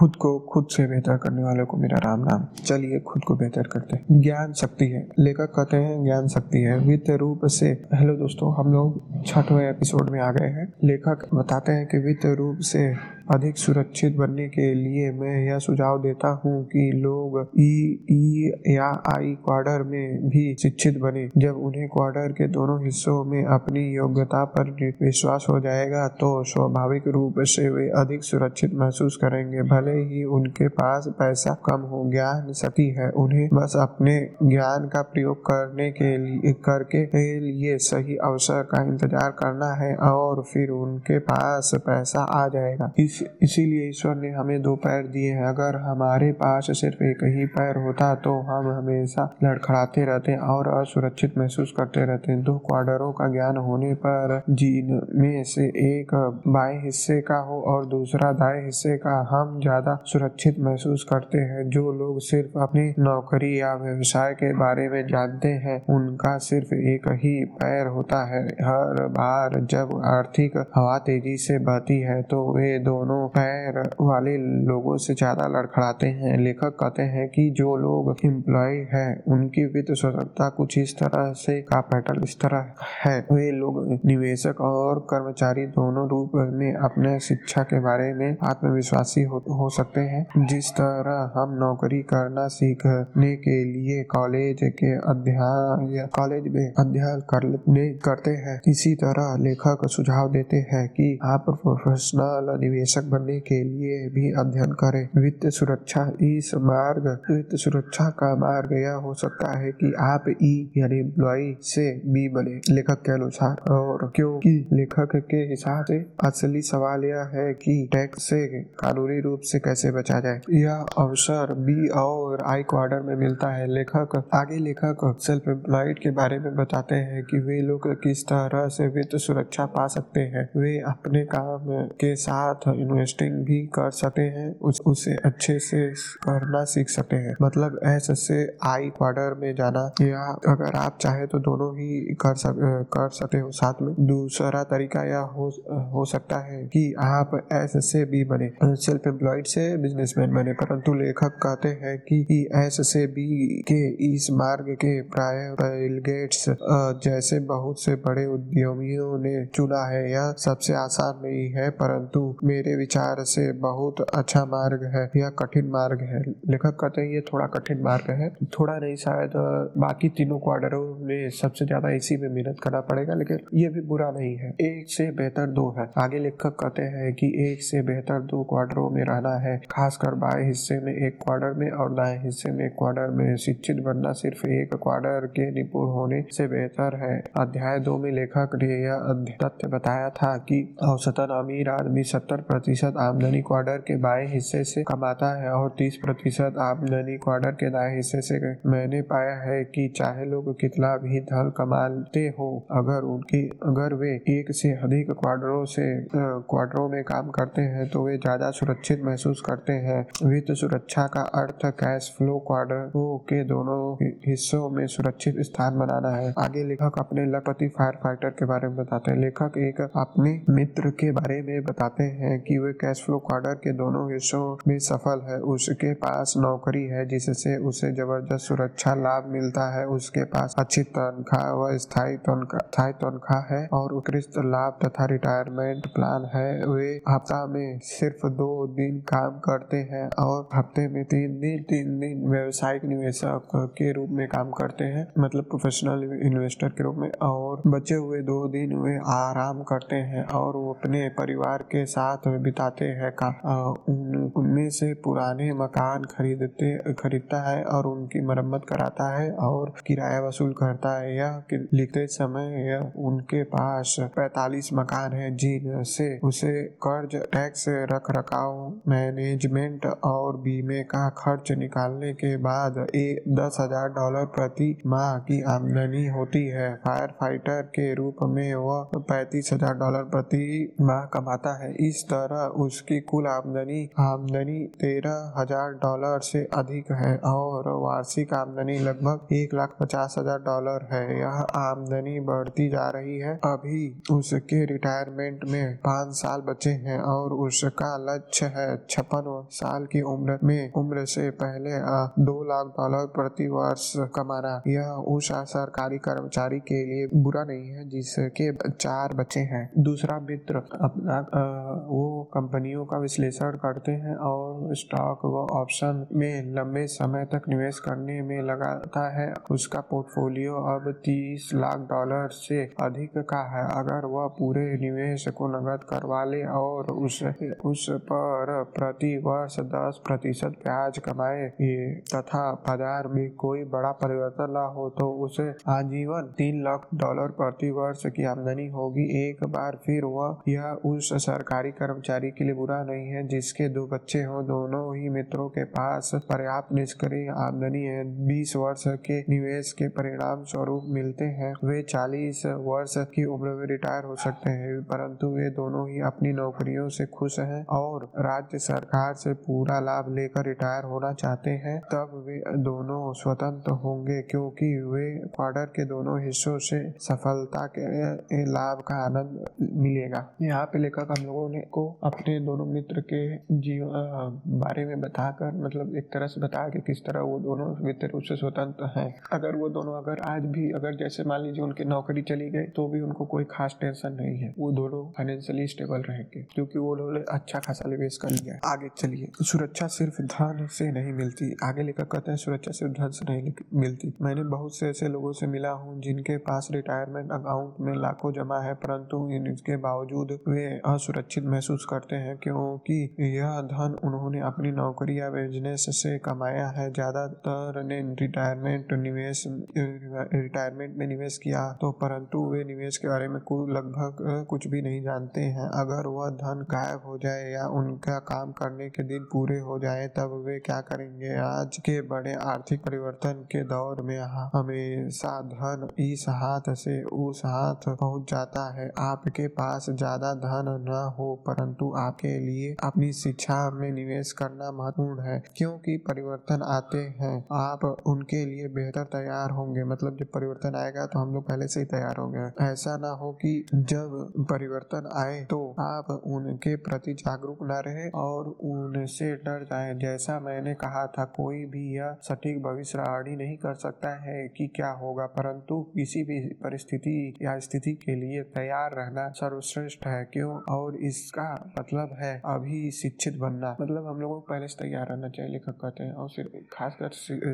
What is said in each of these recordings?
खुद को, खुद से बेहतर करने वालों को मेरा राम नाम। चलिए खुद को बेहतर करते हैं। ज्ञान शक्ति है। लेखक कहते हैं, ज्ञान शक्ति है। वित्त रूप से, हेलो दोस्तों, हम लोग छठवें एपिसोड में आ गए हैं। लेखक बताते हैं कि वित्त रूप से अधिक सुरक्षित बनने के लिए मैं यह सुझाव देता हूँ कि लोग ई ई या आई क्वार्टर में भी शिक्षित बने। जब उन्हें क्वार्टर के दोनों हिस्सों में अपनी योग्यता पर विश्वास हो जाएगा तो स्वाभाविक रूप से वे अधिक सुरक्षित महसूस करेंगे। भले ही उनके पास पैसा कम हो ज्ञान शक्ति है, उन्हें बस अपने ज्ञान का प्रयोग करने के लिए, करके लिए सही अवसर का इंतज़ार करना है और फिर उनके पास पैसा आ जाएगा। इस इसीलिए ईश्वर ने हमें दो पैर दिए हैं। अगर हमारे पास सिर्फ़ एक ही पैर होता तो हम हमेशा लड़खड़ाते रहते और असुरक्षित महसूस करते रहते। दो क्वार्टरों का ज्ञान होने पर जीन में से एक बाएँ हिस्से का हो और दूसरा दाएँ हिस्से का हम ज़्यादा सुरक्षित महसूस करते हैं। जो लोग सिर्फ़ अपनी नौकरी या व्यवसाय के बारे में जानते हैं, उनका सिर्फ़ एक ही पैर होता है। हर बार जब आर्थिक हवा तेज़ी से बहती है तो वे दोनों दोनों पैर वाले लोगों से ज़्यादा लड़खड़ाते हैं। लेखक कहते हैं कि जो लोग एम्प्लॉय है उनकी वित्त स्वतंत्रता कुछ इस तरह से का पैटर्न इस तरह है। वे लोग निवेशक और कर्मचारी दोनों रूप में अपने शिक्षा के बारे में आत्मविश्वासी हो, हो सकते हैं। जिस तरह हम नौकरी करना सीखने के लिए कॉलेज के अध्ययन कॉलेज में अध्ययन करने करते हैं इसी तरह लेखक सुझाव देते हैं कि आप प्रोफेशनल निवेशक बनने के लिए भी अध्ययन करें। वित्त सुरक्षा, इस मार्ग, वित्त सुरक्षा का मार्ग यह हो सकता है कि आप ई, यानी एम्प्लॉय से बी बने लेखक के अनुसार। और क्योंकि लेखक के हिसाब से असली सवाल यह है कि टैक्स से कानूनी रूप से कैसे बचा जाए। यह अवसर बी और आई क्वार्टर में मिलता है। लेखक, आगे लेखक सेल्फ एम्प्लॉयड के बारे में बताते हैं कि वे लोग किस तरह से वित्त सुरक्षा पा सकते हैं। वे अपने काम के साथ इन्वेस्टिंग भी कर सकते हैं, उस, उसे अच्छे से करना सीख सकते हैं। मतलब एस से आई क्वार्टर में जाना, या अगर आप चाहे तो दोनों ही कर सक, कर सकते हो साथ में। दूसरा तरीका यह हो हो सकता है कि आप एस से बी बने सेल्फ एम्प्लॉयड से बिजनेसमैन बने, परंतु लेखक कहते हैं कि एस से बी के इस मार्ग के प्राय गेट्स जैसे बहुत से बड़े उद्यमियों ने चुना है। यह सबसे आसान नहीं है, परंतु मेरे विचार से बहुत अच्छा मार्ग है यह कठिन मार्ग है। लेखक कहते हैं, ये थोड़ा कठिन मार्ग है। थोड़ा नहीं, शायद, बाकी तीनों क्वार्टरों में सबसे ज़्यादा इसी में मेहनत करना पड़ेगा, लेकिन ये भी बुरा नहीं है। एक से बेहतर दो है। आगे लेखक कहते हैं कि एक से बेहतर दो क्वार्टरों में रहना है। खासकर बाएँ हिस्से में एक क्वार्टर में और दाएँ हिस्से में एक क्वार्टर में। शिक्षित बनना सिर्फ़ एक क्वार्टर के निपुण होने से बेहतर है। अध्याय दो में लेखक ने यह तथ्य बताया था कि औसतन अमीर आदमी सत्तर प्रतिशत आमदनी क्वार्टर के बाएँ हिस्से से कमाता है और तीस प्रतिशत आमदनी क्वार्टर के दाएँ हिस्से से मैंने पाया है कि चाहे लोग कितना भी धन कमाते हो, अगर उनकी, अगर वे एक से अधिक क्वार्टरों से क्वार्टरों में काम करते हैं तो वे ज़्यादा सुरक्षित महसूस करते हैं। वित्त सुरक्षा का अर्थ कैश फ्लो क्वार्टरों के दोनों हिस्सों में सुरक्षित स्थान बनाना है। आगे लेखक अपने लखपति फायर फाइटर के बारे में बताते हैं। लेखक एक अपने मित्र के बारे में बताते हैं कि वे कैश फ्लो क्वार्टर के दोनों हिस्सों में सफल है। उसके पास नौकरी है, जिससे उसे ज़बरदस्त सुरक्षा लाभ मिलता है। उसके पास अच्छी तनख्वाह व स्थायी स्थायी तनख्वाह है और उत्कृष्ट लाभ तथा रिटायरमेंट प्लान है। वे हफ़्ता में सिर्फ़ दो दिन काम करते हैं और हफ़्ते में तीन दिन तीन दिन व्यवसायिक निवेशक के रूप में काम करते हैं मतलब प्रोफेशनल इन्वेस्टर के रूप में। और बचे हुए दो दिन वे आराम करते हैं और वो अपने परिवार के साथ बिताते हैं का उन, उनमें से पुराने मकान खरीदते, खरीदता है और उनकी मरम्मत कराता है और किराया वसूल करता है यह लिखते समय यह उनके पास 45 मकान है जिन से उसे कर्ज, टैक्स रख रखाव मैनेजमेंट और बीमे का खर्च निकालने के बाद एक दस हज़ार डॉलर प्रति माह की आमदनी होती है। फायर फाइटर के रूप में वह पैतीस हज़ार डॉलर प्रति माह कमाता है। इस तरह उसकी कुल आमदनी आमदनी तेरह हज़ार डॉलर से अधिक है और वार्षिक आमदनी लगभग एक लाख पचास हज़ार डॉलर है। यह आमदनी बढ़ती जा रही है। अभी उसके रिटायरमेंट में पाँच साल बचे हैं और उसका लक्ष्य है छप्पन साल की उम्र में, उम्र से पहले दो लाख डॉलर प्रति वर्ष कमाना। यह उस सरकारी कर्मचारी के लिए बुरा नहीं है, जिसके चार बच्चे हैं। दूसरा मित्र अपना वो कंपनियों का विश्लेषण करते हैं और स्टॉक व ऑप्शन में लंबे समय तक निवेश करने में लगाता है। उसका पोर्टफोलियो अब तीस लाख डॉलर से अधिक का है। अगर वह पूरे निवेश को नकद करवा ले और उस उस पर प्रति वर्ष दस प्रतिशत ब्याज कमाए, तथा बाज़ार में कोई बड़ा परिवर्तन न हो तो उसे आजीवन तीन लाख डॉलर प्रति वर्ष की आमदनी होगी। एक बार फिर वह, यह उस सरकारी कर्मचारी के लिए बुरा नहीं है, जिसके दो बच्चे हों, दोनों ही मित्रों के पास पर्याप्त निष्क्रिय आमदनी है। बीस वर्ष के निवेश के परिणाम स्वरूप मिलते हैं। वे चालीस वर्ष की उम्र में रिटायर हो सकते हैं, परंतु वे दोनों ही अपनी नौकरियों से खुश हैं और राज्य सरकार से पूरा लाभ लेकर रिटायर होना चाहते हैं। तब वे दोनों स्वतंत्र होंगे, क्योंकि वे क्वार्टर के दोनों हिस्सों से सफलता के लाभ का आनंद मिलेगा। यहाँ पे लेखक हम लोगों ने को अपने दोनों मित्र के जीवन बारे में बताकर मतलब एक तरह से बताया कि किस तरह वो दोनों वित्त रूप से स्वतंत्र हैं। अगर वो दोनों, अगर आज भी, अगर जैसे मान लीजिए उनकी नौकरी चली गई तो भी उनको कोई खास टेंशन नहीं है। वो दोनों फाइनेंशियली स्टेबल रहेंगे, क्योंकि वो लोग अच्छा खासा निवेश कर लिया आगे चलिए, सुरक्षा सिर्फ़ धन से नहीं मिलती। आगे लेकर कहते हैं, सुरक्षा सिर्फ़ धन से नहीं मिलती। मैंने बहुत से ऐसे लोगों से मिला हूँ, जिनके पास रिटायरमेंट अकाउंट में लाखों जमा है, परंतु इनके बावजूद वे असुरक्षित महसूस करते हैं क्योंकि यह धन उन्होंने अपनी नौकरी या बिज़नेस से कमाया है। ज़्यादातर ने रिटायरमेंट निवेश रिटायरमेंट में निवेश किया तो परंतु वे निवेश के बारे में लगभग कुछ भी नहीं जानते हैं। अगर वह धन गायब हो जाए या उनका काम करने के दिन पूरे हो जाए, तब वे क्या करेंगे? आज के बड़े आर्थिक परिवर्तन के दौर में हमेशा धन इस हाथ से उस हाथ पहुँच जाता है। आपके पास ज़्यादा धन न हो परंतु आपके लिए अपनी शिक्षा में निवेश करना महत्वपूर्ण है, क्योंकि परिवर्तन आते हैं। आप उनके लिए बेहतर तैयार होंगे। मतलब जब परिवर्तन आएगा तो हम लोग पहले से ही तैयार होंगे ऐसा ना हो कि जब परिवर्तन आए तो आप उनके प्रति जागरूक न रहे और उनसे डर जाए। जैसा मैंने कहा था, कोई भी यह सटीक भविष्यवाणी नहीं कर सकता है कि क्या होगा, परंतु किसी भी परिस्थिति या स्थिति के लिए तैयार रहना सर्वश्रेष्ठ है। क्यों? और इसका मतलब है अभी शिक्षित बनना। मतलब हम लोगों को पहले से तैयार रहना चाहिए, लेखक कहते हैं, और सिर्फ़ खासकर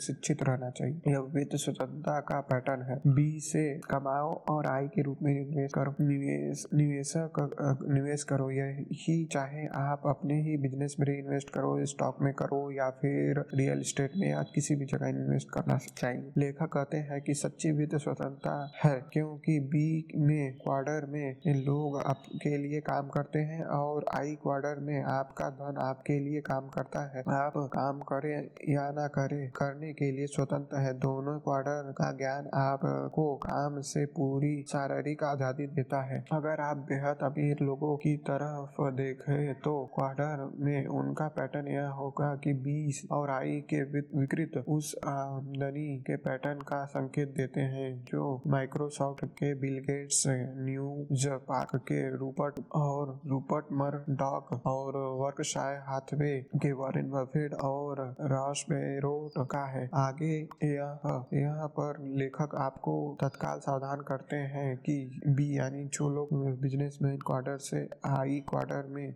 शिक्षित रहना चाहिए। यह वित्त स्वतंत्रता का पैटर्न है। बी से कमाओ और आय के रूप में निवेश करो। निवेश निवेशक निवेश करो। यही चाहे आप अपने ही बिज़नेस में इन्वेस्ट करो स्टॉक में करो, या फिर रियल स्टेट में या किसी भी जगह इन्वेस्ट करना चाहिए। लेखक कहते हैं कि सच्ची वित्त स्वतंत्रता है, क्योंकि बी में क्वार्टर में लोग आपके लिए काम करते हैं और आई क्वार्टर में आपका धन आपके लिए काम करता है। आप काम करें या ना करे, करने के लिए स्वतंत्र है। दोनों क्वार्टर का ज्ञान आपको काम से पूरी शारीरिक आज़ादी देता है। अगर आप बेहद अमीर लोगों की तरफ़ देखें तो क्वार्टर में उनका पैटर्न यह होगा कि बीस और आई के विकृत उस आमदनी के पैटर्न का संकेत देते हैं, जो माइक्रोसॉफ्ट के बिल गेट्स, न्यूज़ पार्क के रूपर्ट और रूपर्ट मर, डॉक और वर्कशाय हाथवे के वॉरेन बफेट और रॉस बेरोट का है। आगे यह, यहाँ पर लेखक आपको तत्काल सावधान करते हैं कि बी, यानी जो लोग बिज़नेस मैन क्वार्टर से आई क्वार्टर में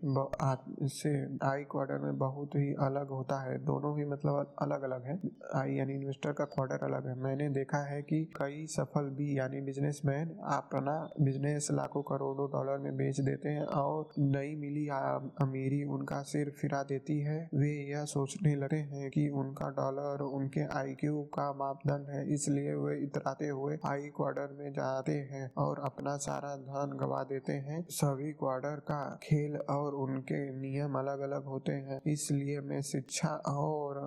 से आई क्वार्टर में बहुत ही अलग होता है। दोनों ही मतलब अलग अलग है। आई यानी इन्वेस्टर का क्वार्टर अलग है। मैंने देखा है कि कई सफल बी यानी बिजनेसमैन अपना बिज़नेस लाखों करोड़ों डॉलर में बेच देते हैं और नई मिली अमीरी उनका सिर फिरा देती है। वे यह सोचने लगे हैं कि उनका डॉलर उनके आई का मापदंड है, इसलिए वे इतराते हुए आई क्वार्टर में जाते हैं और अपना सारा धन गवा देते हैं। सभी क्वार्टर का खेल और उनके नियम अलग अलग होते हैं, इसलिए मैं शिक्षा और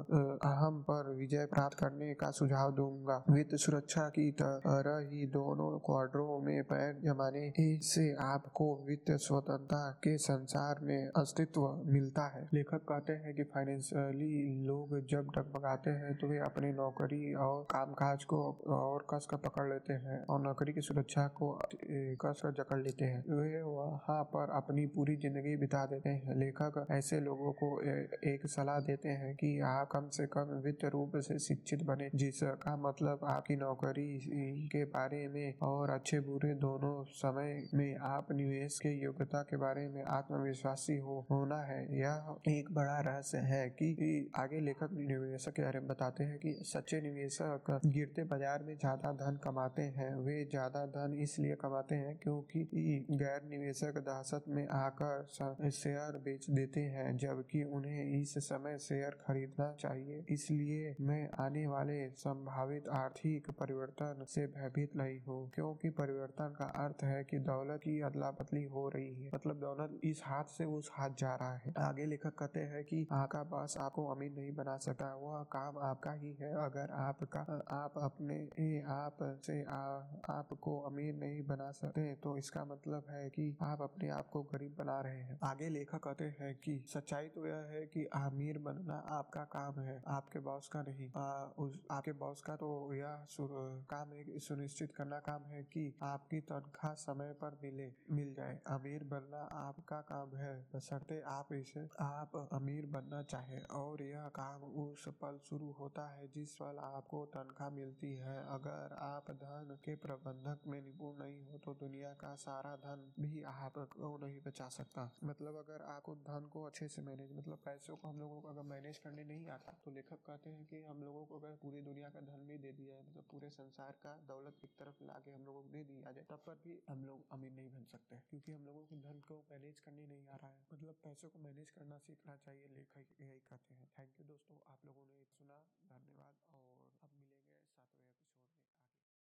अहम पर विजय प्राप्त करने का सुझाव दूँगा। वित्त सुरक्षा की तरह ही दोनों क्वार्टरों में पैर जमाने से आपको वित्त स्वतंत्रता के संसार में अस्तित्व मिलता है। लेखक कहते हैं कि फाइनेंशियली लोग जब डगमगाते हैं तो वे अपनी नौकरी और कामकाज को और कस कर पकड़ लेते हैं और नौकरी की सुरक्षा को कस कर जकड़ लेते हैं। वे वहाँ पर अपनी पूरी ज़िंदगी बिता देते हैं। लेखक ऐसे लोगों को एक सलाह देते हैं कि आप कम से कम वित्त रूप से शिक्षित बने, जिसका मतलब आपकी नौकरी के बारे में और अच्छे बुरे दोनों समय में आप निवेश के योग्यता के बारे में आत्मविश्वासी हो, होना है। यह एक बड़ा रहस्य है कि आगे लेखक निवेशक के बारे में बताते हैं कि सच्चे निवेशक गिरते बाज़ार में ज़्यादा धन कमाते हैं। वे ज़्यादा धन इसलिए कमाते हैं क्योंकि गैर निवेशक दहशत में आकर शेयर बेच देते हैं, जबकि उन्हें इस समय शेयर खरीदना चाहिए। इसलिए मैं आने वाले संभावित आर्थिक परिवर्तन से भयभीत नहीं हूँ, क्योंकि परिवर्तन का अर्थ है कि दौलत की अदला बदली हो रही है। मतलब दौलत इस हाथ से उस हाथ जा रहा है। आगे लेखक कहते हैं कि आका बस आपको अमीर नहीं बना सकता। वह काम आपका ही है। अगर आपका आप अपने आप से आपको अमीर नहीं बना सकते तो इसका मतलब है कि आप अपने आप को गरीब बना रहे हैं। आगे लेखक कहते हैं कि सच्चाई तो यह है कि अमीर बनना आपका काम है आपके बॉस का नहीं। आ, उस आपके बॉस का तो यह काम एक सुनिश्चित करना काम है कि आपकी तनख्वाह समय पर मिले मिल जाए। अमीर बनना आपका काम है। बशर्ते आप इसे, आप अमीर बनना चाहे और यह काम उस पल शुरू होता है जिस पल आपको तनख्वाह मिलती है। अगर आप धन के प्रबंधक में निपुण नहीं हो तो दुनिया का सारा धन भी आपको नहीं बचा सकता। मतलब अगर आपको धन को अच्छे से मैनेज मतलब पैसों को हम लोगों को अगर मैनेज करने नहीं आता तो लेखक कहते हैं कि हम लोगों को अगर पूरी दुनिया का धन भी दे दिया है मतलब पूरे संसार का दौलत एक तरफ़ ला के हम लोगों को दे दिया जाए, तब पर भी हम लोग अमीर नहीं बन सकते। क्योंकि हम लोगों को धन को मैनेज करने नहीं आ रहा है। मतलब पैसों को मैनेज करना सीखना चाहिए, लेखक यही कहते हैं। थैंक यू दोस्तों, आप लोगों ने सुना, धन्यवाद और